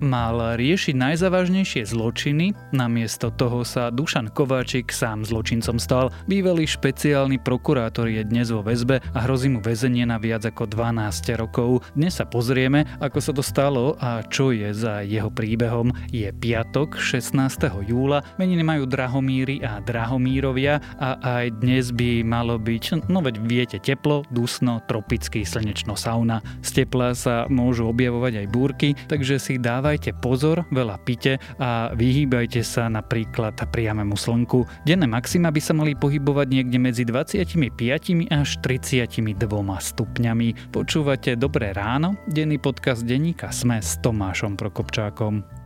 mal riešiť najzávažnejšie zločiny, namiesto toho sa Dušan Kováčik sám zločincom stal. Bývalý špeciálny prokurátor je dnes vo väzbe a hrozí mu väzenie na viac ako 12 rokov. Dnes sa pozrieme, ako sa to stalo a čo je za jeho príbehom. Je piatok 16. júla, meniny majú Drahomíry a Drahomírovia a aj dnes by malo byť, no veď viete, teplo, dusno, tropický slnečno sauna. Z tepla sa môžu objavovať aj búrky, takže si dáva dávajte pozor, veľa pite a vyhýbajte sa napríklad priamému slnku. Denné maxima by sa mali pohybovať niekde medzi 25 až 32 stupňami. Počúvate Dobré ráno, denný podcast denníka Sme s Tomášom Prokopčákom.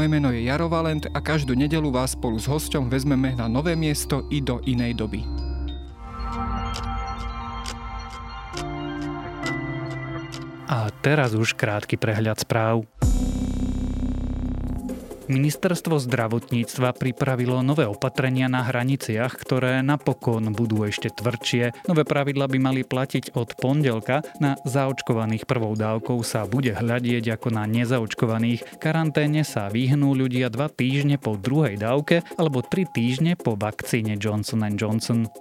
Moje meno je Jaro Valent a každú nedelu vás spolu s hosťom vezmeme na nové miesto i do inej doby. A teraz už krátky prehľad správ. Ministerstvo zdravotníctva pripravilo nové opatrenia na hraniciach, ktoré napokon budú ešte tvrdšie. Nové pravidla by mali platiť od pondelka. Na zaočkovaných prvou dávkou sa bude hľadieť ako na nezaočkovaných. Karanténe sa vyhnú ľudia dva týždne po druhej dávke alebo tri týždne po vakcíne Johnson Johnson.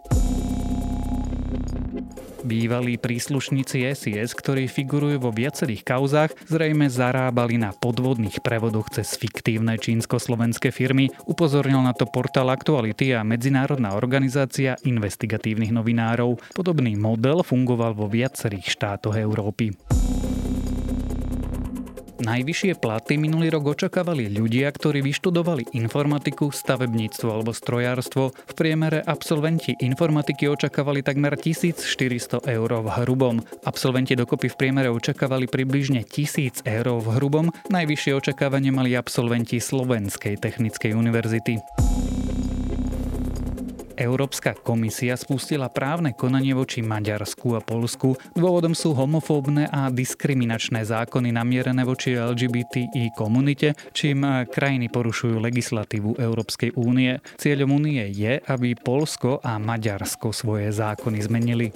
Bývalí príslušníci SIS, ktorí figurujú vo viacerých kauzách, zrejme zarábali na podvodných prevodoch cez fiktívne čínsko-slovenské firmy, upozornil na to portál Aktuality a medzinárodná organizácia investigatívnych novinárov. Podobný model fungoval vo viacerých štátoch Európy. Najvyššie platy minulý rok očakávali ľudia, ktorí vyštudovali informatiku, stavebníctvo alebo strojárstvo. V priemere absolventi informatiky očakávali takmer 1400 eur v hrubom. Absolventi dokopy v priemere očakávali približne 1000 eur v hrubom. Najvyššie očakávanie mali absolventi Slovenskej technickej univerzity. Európska komisia spustila právne konanie voči Maďarsku a Polsku. Dôvodom sú homofóbne a diskriminačné zákony namierené voči LGBTI komunite, čím krajiny porušujú legislatívu Európskej únie. Cieľom únie je, aby Polsko a Maďarsko svoje zákony zmenili.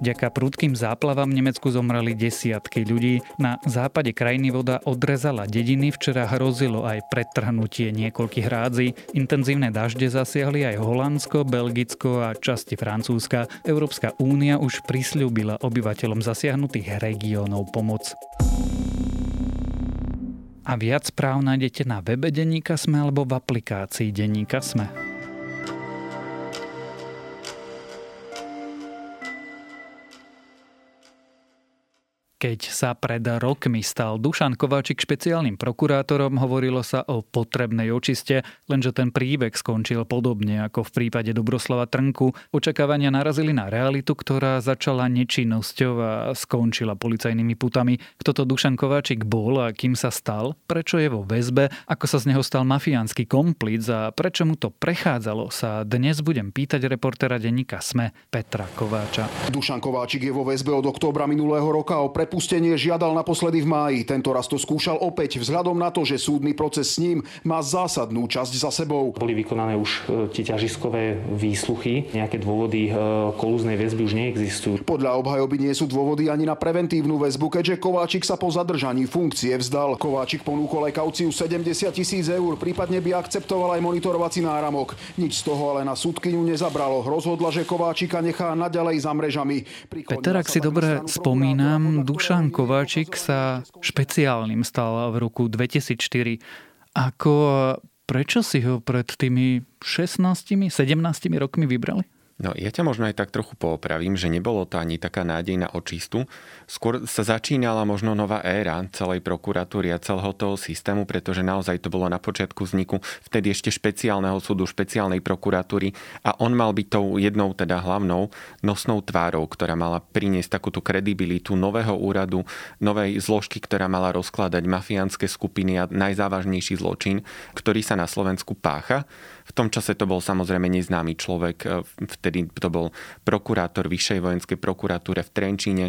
Vďaka prudkým záplavám v Nemecku zomreli desiatky ľudí. Na západe krajiny voda odrezala dediny, včera hrozilo aj pretrhnutie niekoľkých hrádzi. Intenzívne dažde zasiahli aj Holandsko, Belgicko a časti Francúzska. Európska únia už prisľúbila obyvateľom zasiahnutých regiónov pomoc. A viac správ nájdete na webe Denníka Sme alebo v aplikácii Denníka Sme. Keď sa pred rokmi stal Dušan Kováčik špeciálnym prokurátorom, hovorilo sa o potrebnej očiste, lenže ten príbeh skončil podobne ako v prípade Dobroslava Trnku. Očakávania narazili na realitu, ktorá začala nečinnosťou a skončila policajnými putami. Kto to Dušan Kováčik bol a kým sa stal, prečo je vo väzbe, ako sa z neho stal mafiánsky komplic a prečo mu to prechádzalo, sa dnes budem pýtať reportéra denníka SME Petra Kováča. Dušan Kováčik je vo väzbe od októbra minulého roka o pre prepustenie žiadal naposledy v máji. Tento raz to skúšal opäť vzhľadom na to, že súdny proces s ním má zásadnú časť za sebou. Boli vykonané už e, tie ťažiskové výsluchy. Nejaké dôvody e, kolúznej väzby už neexistujú. Podľa obhajoby nie sú dôvody ani na preventívnu väzbu, keďže Kováčik sa po zadržaní funkcie vzdal. Kováčik ponúkol aj kauciu 70 tisíc eur, prípadne by akceptoval aj monitorovací náramok. Nič z toho ale na súdkyňu nezabralo. Rozhodla, že Kováčika nechá naďalej za mrežami. Peter, ak si dobre spomínam, Dušan Kováčik sa špeciálnym stal v roku 2004. Ako, prečo si ho pred tými 16, 17 rokmi vybrali? No ja ťa možno aj tak trochu poopravím, že nebolo to ani taká nádej na očistu. Skôr sa začínala možno nová éra celej prokuratúry a celého toho systému, pretože naozaj to bolo na počiatku vzniku vtedy ešte špeciálneho súdu, špeciálnej prokuratúry a on mal byť tou jednou teda hlavnou nosnou tvárou, ktorá mala priniesť takúto kredibilitu nového úradu, novej zložky, ktorá mala rozkladať mafiánske skupiny a najzávažnejší zločin, ktorý sa na Slovensku pácha. V tom čase to bol samozrejme neznámy človek, e, vtedy to bol prokurátor Vyššej vojenskej prokuratúre v Trenčíne,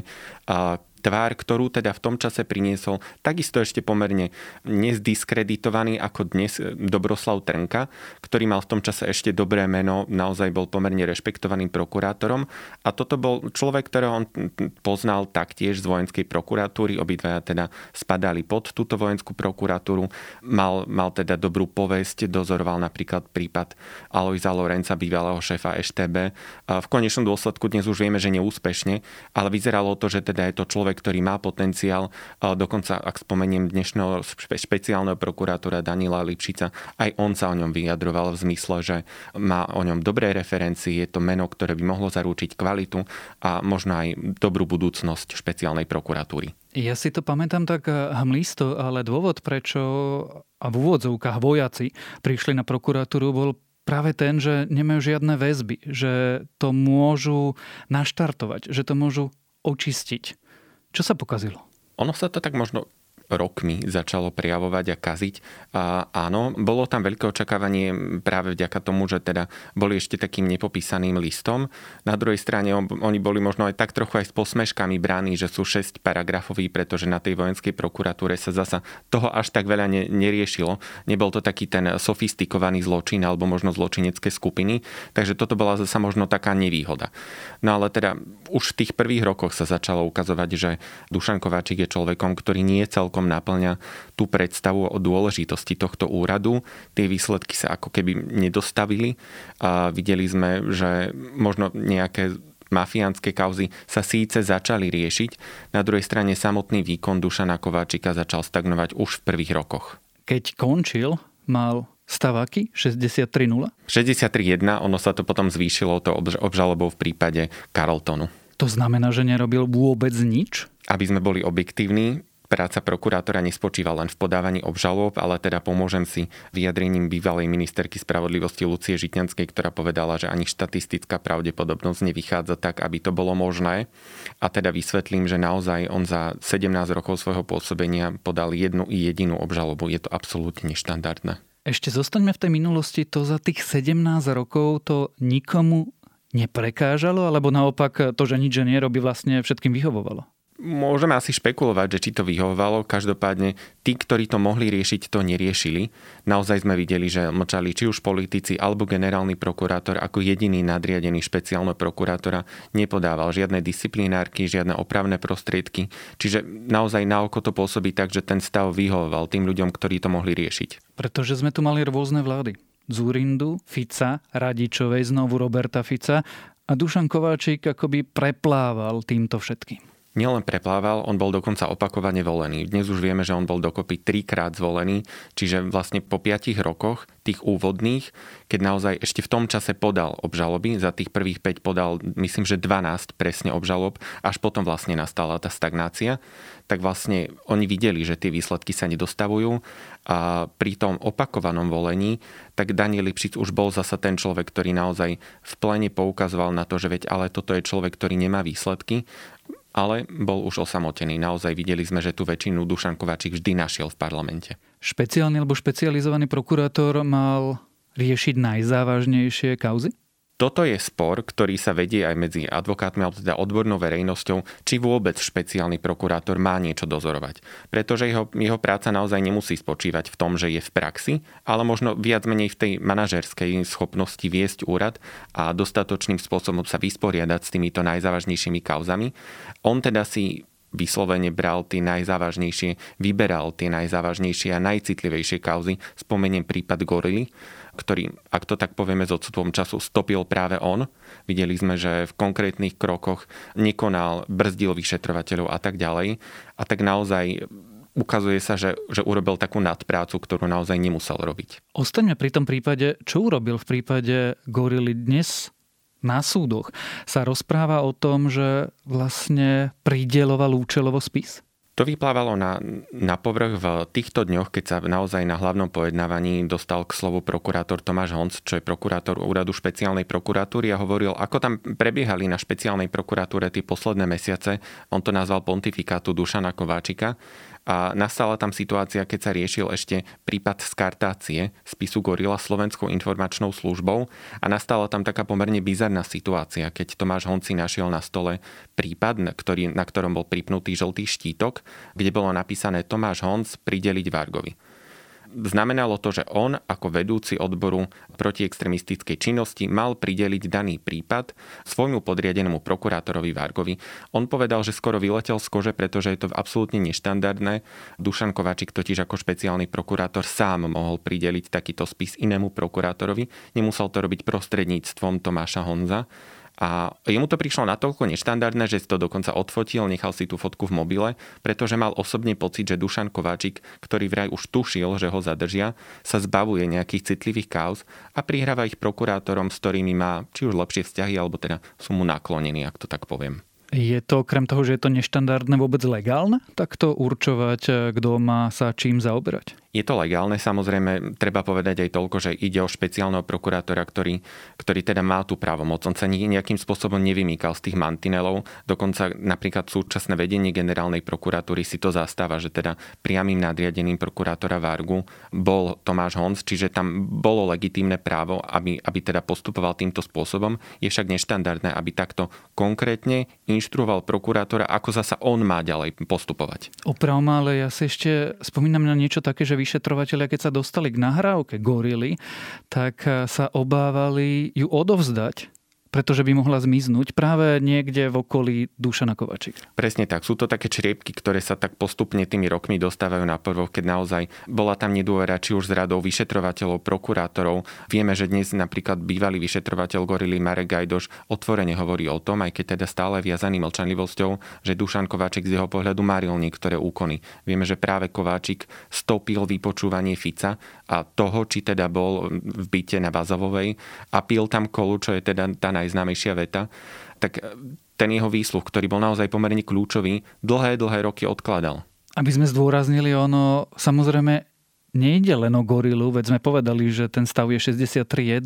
tvár, ktorú teda v tom čase priniesol takisto ešte pomerne nezdiskreditovaný ako dnes Dobroslav Trnka, ktorý mal v tom čase ešte dobré meno, naozaj bol pomerne rešpektovaným prokurátorom. A toto bol človek, ktorého on poznal taktiež z vojenskej prokuratúry, obidvaja teda spadali pod túto vojenskú prokuratúru, mal, mal teda dobrú povesť, dozoroval napríklad prípad Alojza Lorenca, bývalého šéfa EŠTB. V konečnom dôsledku dnes už vieme, že neúspešne, ale vyzeralo to, že teda je to človek, človek, ktorý má potenciál. Dokonca, ak spomeniem dnešného špeciálneho prokurátora Danila Lipšica, aj on sa o ňom vyjadroval v zmysle, že má o ňom dobré referencie, je to meno, ktoré by mohlo zaručiť kvalitu a možno aj dobrú budúcnosť špeciálnej prokuratúry. Ja si to pamätám tak eh, hmlisto, ale dôvod, prečo a v úvodzovkách vojaci prišli na prokuratúru, bol práve ten, že nemajú žiadne väzby, že to môžu naštartovať, že to môžu očistiť. Čo sa pokazilo? Ono sa to tak možno rokmi začalo prijavovať a kaziť. A áno, bolo tam veľké očakávanie práve vďaka tomu, že teda boli ešte takým nepopísaným listom. Na druhej strane oni boli možno aj tak trochu aj s posmeškami bráni, že sú 6 paragrafoví, pretože na tej vojenskej prokuratúre sa zasa toho až tak veľa ne, neriešilo. Nebol to taký ten sofistikovaný zločin alebo možno zločinecké skupiny, takže toto bola zasa možno taká nevýhoda. No ale teda už v tých prvých rokoch sa začalo ukazovať, že Dušan Kováčik je človekom, ktorý nie celkom naplňa tú predstavu o dôležitosti tohto úradu. Tie výsledky sa ako keby nedostavili a videli sme, že možno nejaké mafiánske kauzy sa síce začali riešiť, na druhej strane samotný výkon Dušana Kováčika začal stagnovať už v prvých rokoch. Keď končil, mal staváky 63-0? 63-1, ono sa to potom zvýšilo to obžalobou v prípade Carltonu. To znamená, že nerobil vôbec nič? Aby sme boli objektívni, Práca prokurátora nespočíva len v podávaní obžalob, ale teda pomôžem si vyjadrením bývalej ministerky spravodlivosti Lucie Žitňanskej, ktorá povedala, že ani štatistická pravdepodobnosť nevychádza tak, aby to bolo možné. A teda vysvetlím, že naozaj on za 17 rokov svojho pôsobenia podal jednu i jedinú obžalobu. Je to absolútne neštandardné. Ešte zostaňme v tej minulosti. To za tých 17 rokov to nikomu neprekážalo, alebo naopak to, že nič nerobí, vlastne všetkým vyhovovalo? Môžeme asi špekulovať, že či to vyhovovalo. Každopádne tí, ktorí to mohli riešiť, to neriešili. Naozaj sme videli, že mlčali či už politici alebo generálny prokurátor ako jediný nadriadený špeciálneho prokurátora nepodával žiadne disciplinárky, žiadne opravné prostriedky. Čiže naozaj na oko to pôsobí tak, že ten stav vyhovoval tým ľuďom, ktorí to mohli riešiť. Pretože sme tu mali rôzne vlády. Zúrindu, Fica, Radičovej, znovu Roberta Fica. A Dušan Kováčik akoby preplával týmto všetkým nielen preplával, on bol dokonca opakovane volený. Dnes už vieme, že on bol dokopy trikrát zvolený, čiže vlastne po piatich rokoch tých úvodných, keď naozaj ešte v tom čase podal obžaloby, za tých prvých 5 podal myslím, že 12 presne obžalob, až potom vlastne nastala tá stagnácia, tak vlastne oni videli, že tie výsledky sa nedostavujú a pri tom opakovanom volení, tak Daniel Lipšic už bol zasa ten človek, ktorý naozaj v plene poukazoval na to, že veď ale toto je človek, ktorý nemá výsledky ale bol už osamotený. Naozaj videli sme, že tú väčšinu Dušan Kováčik vždy našiel v parlamente. Špeciálny alebo špecializovaný prokurátor mal riešiť najzávažnejšie kauzy? Toto je spor, ktorý sa vedie aj medzi advokátmi alebo teda odbornou verejnosťou, či vôbec špeciálny prokurátor má niečo dozorovať. Pretože jeho, jeho práca naozaj nemusí spočívať v tom, že je v praxi, ale možno viac menej v tej manažerskej schopnosti viesť úrad a dostatočným spôsobom sa vysporiadať s týmito najzávažnejšími kauzami. On teda si vyslovene bral tie najzávažnejšie, vyberal tie najzávažnejšie a najcitlivejšie kauzy. Spomeniem prípad Gorily, ktorý, ak to tak povieme s odstupom času, stopil práve on. Videli sme, že v konkrétnych krokoch nekonal, brzdil vyšetrovateľov a tak ďalej. A tak naozaj ukazuje sa, že, že urobil takú nadprácu, ktorú naozaj nemusel robiť. Ostaňme pri tom prípade, čo urobil v prípade Gorily dnes na súdoch sa rozpráva o tom, že vlastne prideloval účelovo spis? To vyplávalo na, na povrch v týchto dňoch, keď sa naozaj na hlavnom pojednávaní dostal k slovu prokurátor Tomáš Honc, čo je prokurátor úradu špeciálnej prokuratúry a hovoril, ako tam prebiehali na špeciálnej prokuratúre tie posledné mesiace. On to nazval pontifikátu Dušana Kováčika a nastala tam situácia, keď sa riešil ešte prípad skartácie spisu Gorila Slovenskou informačnou službou. A nastala tam taká pomerne bizarná situácia, keď Tomáš Honci našiel na stole prípad, ktorý, na ktorom bol pripnutý žltý štítok, kde bolo napísané Tomáš Honc prideliť Vargovi znamenalo to, že on ako vedúci odboru protiextremistickej činnosti mal prideliť daný prípad svojmu podriadenému prokurátorovi Vargovi. On povedal, že skoro vyletel z kože, pretože je to absolútne neštandardné. Dušan Kovačik totiž ako špeciálny prokurátor sám mohol prideliť takýto spis inému prokurátorovi. Nemusel to robiť prostredníctvom Tomáša Honza. A jemu to prišlo natoľko neštandardné, že si to dokonca odfotil, nechal si tú fotku v mobile, pretože mal osobne pocit, že Dušan Kováčik, ktorý vraj už tušil, že ho zadržia, sa zbavuje nejakých citlivých kauz a prihráva ich prokurátorom, s ktorými má či už lepšie vzťahy, alebo teda sú mu naklonení, ak to tak poviem. Je to okrem toho, že je to neštandardné vôbec legálne? Takto určovať, kto má sa čím zaoberať? Je to legálne, samozrejme, treba povedať aj toľko, že ide o špeciálneho prokurátora, ktorý, ktorý teda má tú právomoc. On sa nejakým spôsobom nevymýkal z tých mantinelov. Dokonca napríklad súčasné vedenie generálnej prokuratúry si to zastáva, že teda priamým nadriadeným prokurátora Vargu bol Tomáš Honc, čiže tam bolo legitímne právo, aby, aby teda postupoval týmto spôsobom. Je však neštandardné, aby takto konkrétne inštruoval prokurátora, ako zasa on má ďalej postupovať. Opravom, ale ja si ešte spomínam na niečo také, že vyšetrovateľia, keď sa dostali k nahrávke gorily, tak sa obávali ju odovzdať pretože by mohla zmiznúť práve niekde v okolí Dušana Kovačika. Presne tak. Sú to také čriepky, ktoré sa tak postupne tými rokmi dostávajú na prvo, keď naozaj bola tam nedôvera či už z radou vyšetrovateľov, prokurátorov. Vieme, že dnes napríklad bývalý vyšetrovateľ Gorily Marek Gajdoš otvorene hovorí o tom, aj keď teda stále viazaný mlčanlivosťou, že Dušan Kováčik z jeho pohľadu maril niektoré úkony. Vieme, že práve Kováčik stopil vypočúvanie Fica a toho, či teda bol v byte na Bazovovej a pil tam kolu, čo je teda tá najznámejšia veta, tak e, ten jeho výsluch, ktorý bol naozaj pomerne kľúčový, dlhé, dlhé roky odkladal. Aby sme zdôraznili, ono samozrejme nejde len o gorilu, veď sme povedali, že ten stav je 63.1.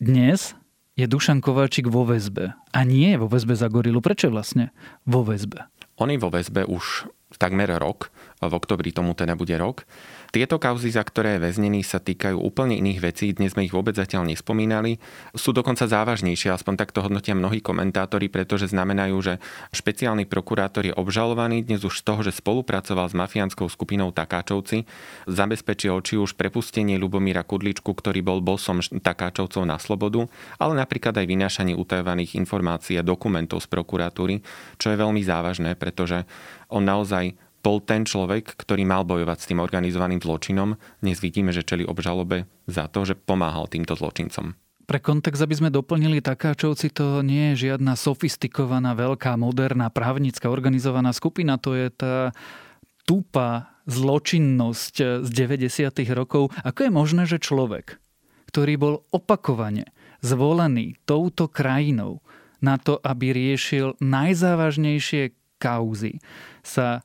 Dnes je Dušan Kováčik vo väzbe. A nie je vo väzbe za gorilu. Prečo vlastne vo väzbe? On je vo väzbe už takmer rok. V oktobri tomu teda bude rok. Tieto kauzy, za ktoré je väznený, sa týkajú úplne iných vecí, dnes sme ich vôbec zatiaľ nespomínali. Sú dokonca závažnejšie, aspoň takto hodnotia mnohí komentátori, pretože znamenajú, že špeciálny prokurátor je obžalovaný dnes už z toho, že spolupracoval s mafiánskou skupinou Takáčovci, zabezpečil či už prepustenie Lubomíra Kudličku, ktorý bol bosom Takáčovcov na slobodu, ale napríklad aj vynášanie utajovaných informácií a dokumentov z prokuratúry, čo je veľmi závažné, pretože on naozaj bol ten človek, ktorý mal bojovať s tým organizovaným zločinom. Dnes vidíme, že čeli obžalobe za to, že pomáhal týmto zločincom. Pre kontext, aby sme doplnili Takáčovci, to nie je žiadna sofistikovaná, veľká, moderná, právnická organizovaná skupina. To je tá tupá zločinnosť z 90. rokov. Ako je možné, že človek, ktorý bol opakovane zvolený touto krajinou na to, aby riešil najzávažnejšie kauzy, sa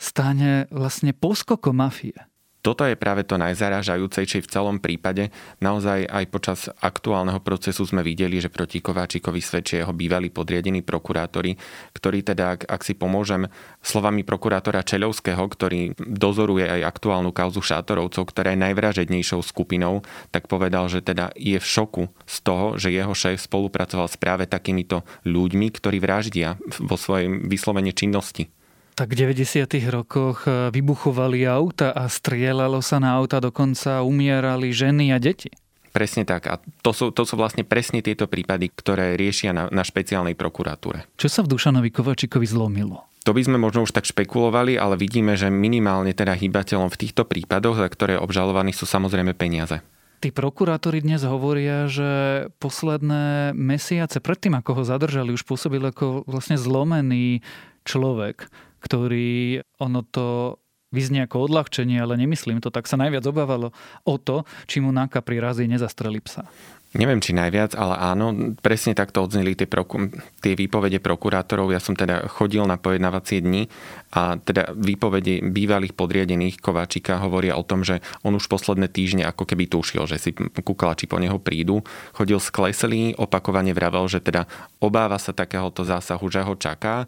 stane vlastne poskokom mafie. Toto je práve to najzarážajúcejšie v celom prípade. Naozaj aj počas aktuálneho procesu sme videli, že proti Kováčikovi svedčia jeho bývalí podriadení prokurátori, ktorí teda, ak, ak si pomôžem slovami prokurátora Čeľovského, ktorý dozoruje aj aktuálnu kauzu Šátorovcov, ktorá je najvražednejšou skupinou, tak povedal, že teda je v šoku z toho, že jeho šéf spolupracoval s práve takýmito ľuďmi, ktorí vraždia vo svojej vyslovene činnosti tak v 90. rokoch e, vybuchovali auta a strieľalo sa na auta, dokonca umierali ženy a deti. Presne tak. A to sú, to sú vlastne presne tieto prípady, ktoré riešia na, na špeciálnej prokuratúre. Čo sa v Dušanovi Kovačikovi zlomilo? To by sme možno už tak špekulovali, ale vidíme, že minimálne teda hýbateľom v týchto prípadoch, za ktoré obžalovaní sú samozrejme peniaze. Tí prokurátori dnes hovoria, že posledné mesiace predtým, ako ho zadržali, už pôsobil ako vlastne zlomený človek ktorý ono to vyznie ako odľahčenie, ale nemyslím to, tak sa najviac obávalo o to, či mu náka pri nezastreli psa. Neviem, či najviac, ale áno, presne takto odzneli tie, proku- tie výpovede prokurátorov. Ja som teda chodil na pojednávacie dni a teda výpovede bývalých podriadených Kováčika hovoria o tom, že on už posledné týždne ako keby tušil, že si kuklači po neho prídu. Chodil skleselý, opakovane vravel, že teda obáva sa takéhoto zásahu, že ho čaká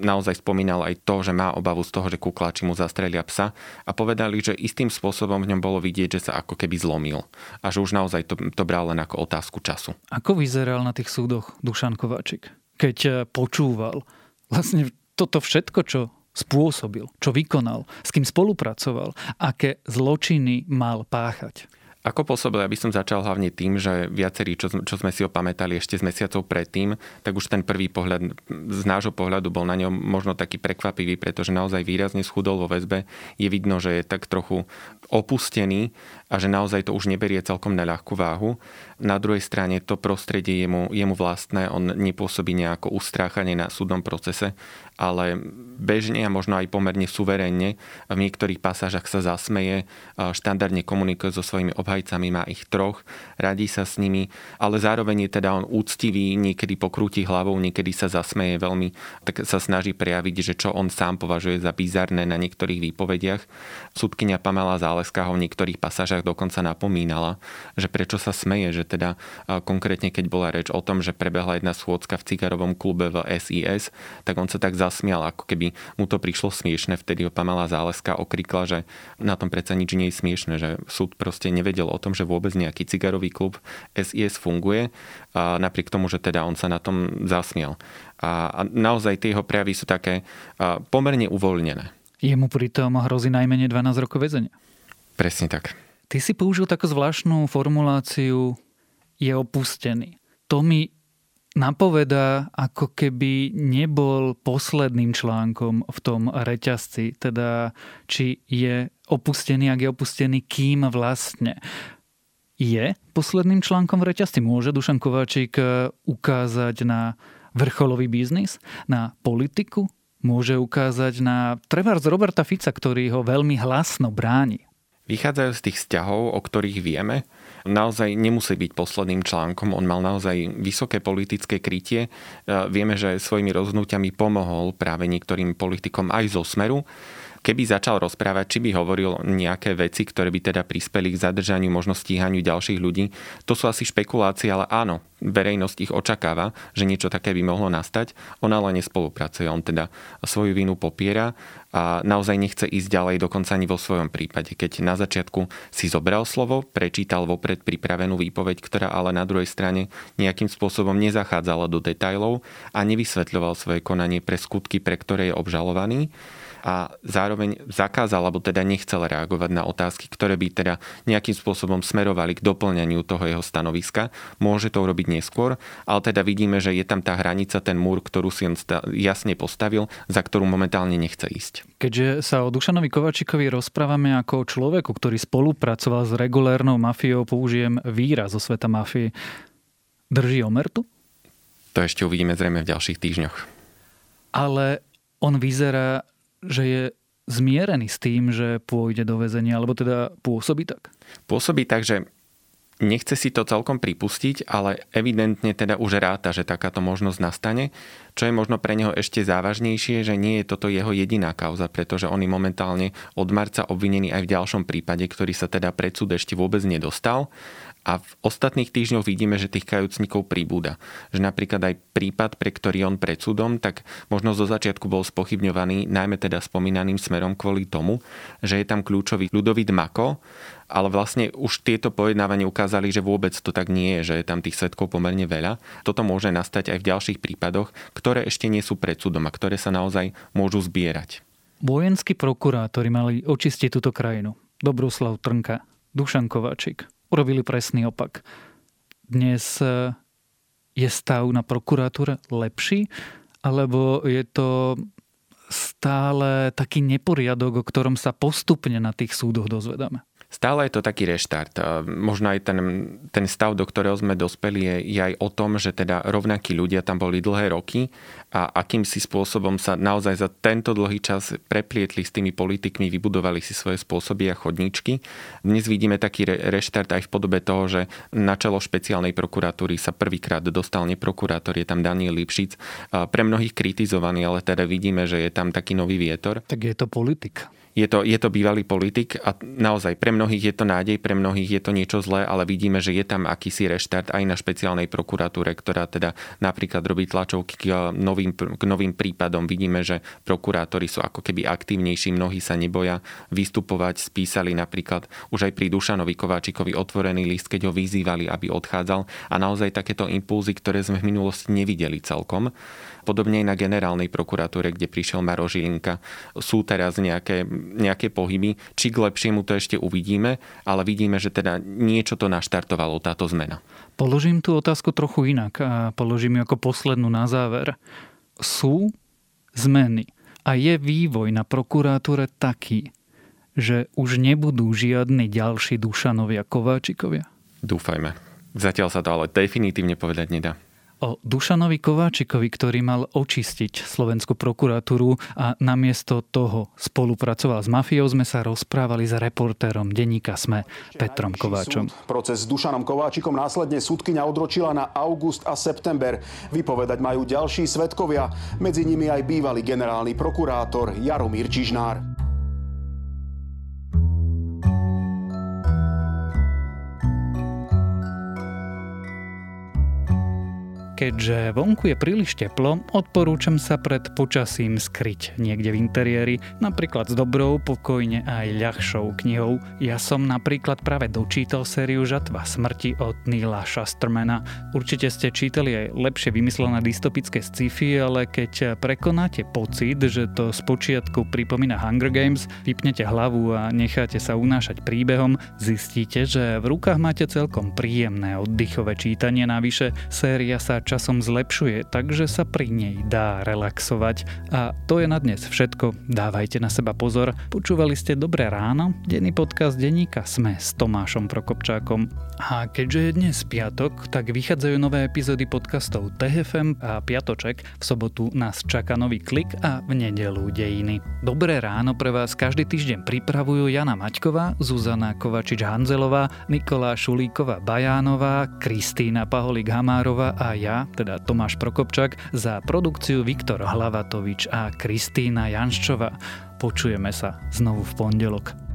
naozaj spomínal aj to, že má obavu z toho, že kukláči mu zastrelia psa a povedali, že istým spôsobom v ňom bolo vidieť, že sa ako keby zlomil a že už naozaj to, to bral len ako otázku času. Ako vyzeral na tých súdoch Dušan Kováčik, keď eh, počúval vlastne toto všetko, čo spôsobil, čo vykonal, s kým spolupracoval, aké zločiny mal páchať? Ako pôsobil, ja by som začal hlavne tým, že viacerí, čo, čo sme si ho pamätali ešte z mesiacov predtým, tak už ten prvý pohľad z nášho pohľadu bol na ňom možno taký prekvapivý, pretože naozaj výrazne schudol vo väzbe. Je vidno, že je tak trochu opustený a že naozaj to už neberie celkom na ľahkú váhu. Na druhej strane to prostredie je mu, je mu vlastné, on nepôsobí nejako ustráchanie na súdnom procese ale bežne a možno aj pomerne suverénne v niektorých pasážach sa zasmeje, štandardne komunikuje so svojimi obhajcami, má ich troch, radí sa s nimi, ale zároveň je teda on úctivý, niekedy pokrúti hlavou, niekedy sa zasmeje veľmi, tak sa snaží prejaviť, že čo on sám považuje za bizarné na niektorých výpovediach. Súdkynia Pamela Záleská ho v niektorých pasážach dokonca napomínala, že prečo sa smeje, že teda konkrétne keď bola reč o tom, že prebehla jedna schôdzka v cigarovom klube v SIS, tak on sa tak zasmial, ako keby mu to prišlo smiešne. Vtedy ho Pamela Záleska okrikla, že na tom predsa nič nie je smiešne, že súd proste nevedel o tom, že vôbec nejaký cigarový klub SIS funguje, a napriek tomu, že teda on sa na tom zasmiel. A, a naozaj tie jeho prejavy sú také pomerne uvoľnené. Jemu pritom hrozí najmenej 12 rokov väzenia. Presne tak. Ty si použil takú zvláštnu formuláciu je opustený. To mi napovedá, ako keby nebol posledným článkom v tom reťazci, teda či je opustený, ak je opustený, kým vlastne. Je posledným článkom v reťazci? Môže Dušan Kováčik eh, ukázať na vrcholový biznis, na politiku? Môže ukázať na trebárs Roberta Fica, ktorý ho veľmi hlasno bráni? Vychádzajú z tých vzťahov, o ktorých vieme, naozaj nemusí byť posledným článkom. On mal naozaj vysoké politické krytie. E, vieme, že svojimi rozhodnutiami pomohol práve niektorým politikom aj zo Smeru keby začal rozprávať, či by hovoril nejaké veci, ktoré by teda prispeli k zadržaniu, možno stíhaniu ďalších ľudí. To sú asi špekulácie, ale áno, verejnosť ich očakáva, že niečo také by mohlo nastať. On ale nespolupracuje, on teda svoju vinu popiera a naozaj nechce ísť ďalej, dokonca ani vo svojom prípade. Keď na začiatku si zobral slovo, prečítal vopred pripravenú výpoveď, ktorá ale na druhej strane nejakým spôsobom nezachádzala do detajlov a nevysvetľoval svoje konanie pre skutky, pre ktoré je obžalovaný, a zároveň zakázal, alebo teda nechcel reagovať na otázky, ktoré by teda nejakým spôsobom smerovali k doplňaniu toho jeho stanoviska. Môže to urobiť neskôr, ale teda vidíme, že je tam tá hranica, ten múr, ktorú si on jasne postavil, za ktorú momentálne nechce ísť. Keďže sa o Dušanovi Kovačikovi rozprávame ako o človeku, ktorý spolupracoval s regulérnou mafiou, použijem výraz zo sveta mafie, drží omertu? To ešte uvidíme zrejme v ďalších týždňoch. Ale on vyzerá že je zmierený s tým, že pôjde do väzenia, alebo teda pôsobí tak? Pôsobí tak, že nechce si to celkom pripustiť, ale evidentne teda už ráta, že takáto možnosť nastane. Čo je možno pre neho ešte závažnejšie, že nie je toto jeho jediná kauza, pretože on je momentálne od marca obvinený aj v ďalšom prípade, ktorý sa teda pred súd ešte vôbec nedostal. A v ostatných týždňoch vidíme, že tých kajúcnikov pribúda. Že napríklad aj prípad, pre ktorý on pred súdom, tak možno zo začiatku bol spochybňovaný, najmä teda spomínaným smerom kvôli tomu, že je tam kľúčový ľudový Mako, ale vlastne už tieto pojednávania ukázali, že vôbec to tak nie je, že je tam tých svetkov pomerne veľa. Toto môže nastať aj v ďalších prípadoch, ktoré ešte nie sú pred súdom a ktoré sa naozaj môžu zbierať. Vojenskí prokurátori mali očistiť túto krajinu. Dobroslav Trnka, Dušan Kováčik urobili presný opak. Dnes e, je stav na prokuratúre lepší, alebo je to stále taký neporiadok, o ktorom sa postupne na tých súdoch dozvedáme? Stále je to taký reštart. Možno aj ten, ten stav, do ktorého sme dospeli, je, je aj o tom, že teda rovnakí ľudia tam boli dlhé roky a akýmsi spôsobom sa naozaj za tento dlhý čas preplietli s tými politikmi, vybudovali si svoje spôsoby a chodníčky. Dnes vidíme taký re, reštart aj v podobe toho, že na čelo špeciálnej prokuratúry sa prvýkrát dostal neprokurátor, je tam Daniel Lipšic, pre mnohých kritizovaný, ale teda vidíme, že je tam taký nový vietor. Tak je to politik je to, je to bývalý politik a naozaj pre mnohých je to nádej, pre mnohých je to niečo zlé, ale vidíme, že je tam akýsi reštart aj na špeciálnej prokuratúre, ktorá teda napríklad robí tlačovky k novým, k novým prípadom. Vidíme, že prokurátori sú ako keby aktívnejší, mnohí sa neboja vystupovať, spísali napríklad už aj pri Dušanovi Kováčikovi otvorený list, keď ho vyzývali, aby odchádzal a naozaj takéto impulzy, ktoré sme v minulosti nevideli celkom. Podobne aj na generálnej prokuratúre, kde prišiel Maro Žilinka. Sú teraz nejaké, nejaké pohyby. Či k lepšiemu to ešte uvidíme, ale vidíme, že teda niečo to naštartovalo táto zmena. Položím tú otázku trochu inak a položím ju ako poslednú na záver. Sú zmeny a je vývoj na prokuratúre taký, že už nebudú žiadni ďalší Dušanovia Kováčikovia? Dúfajme. Zatiaľ sa to ale definitívne povedať nedá o Dušanovi Kováčikovi, ktorý mal očistiť slovenskú prokuratúru a namiesto toho spolupracoval s mafiou, sme sa rozprávali s reportérom denníka SME Petrom Kováčom. Súd. Proces s Dušanom Kováčikom následne súdkyňa odročila na august a september. Vypovedať majú ďalší svetkovia, medzi nimi aj bývalý generálny prokurátor Jaromír Čižnár. Keďže vonku je príliš teplo, odporúčam sa pred počasím skryť niekde v interiéri, napríklad s dobrou, pokojne aj ľahšou knihou. Ja som napríklad práve dočítal sériu Žatva smrti od Neila Shustermana. Určite ste čítali aj lepšie vymyslené dystopické sci-fi, ale keď prekonáte pocit, že to spočiatku pripomína Hunger Games, vypnete hlavu a necháte sa unášať príbehom, zistíte, že v rukách máte celkom príjemné oddychové čítanie. Navyše séria sa časom zlepšuje, takže sa pri nej dá relaxovať. A to je na dnes všetko. Dávajte na seba pozor. Počúvali ste Dobré ráno, denný podcast denníka Sme s Tomášom Prokopčákom. A keďže je dnes piatok, tak vychádzajú nové epizódy podcastov TFM a Piatoček. V sobotu nás čaká nový klik a v nedelu dejiny. Dobré ráno pre vás každý týždeň pripravujú Jana Maťková, Zuzana Kovačič-Hanzelová, Nikola Šulíková Bajánová, Kristýna Paholík Hamárová a ja, teda Tomáš Prokopčak, za produkciu Viktor Hlavatovič a Kristýna Janščová. Počujeme sa znovu v pondelok.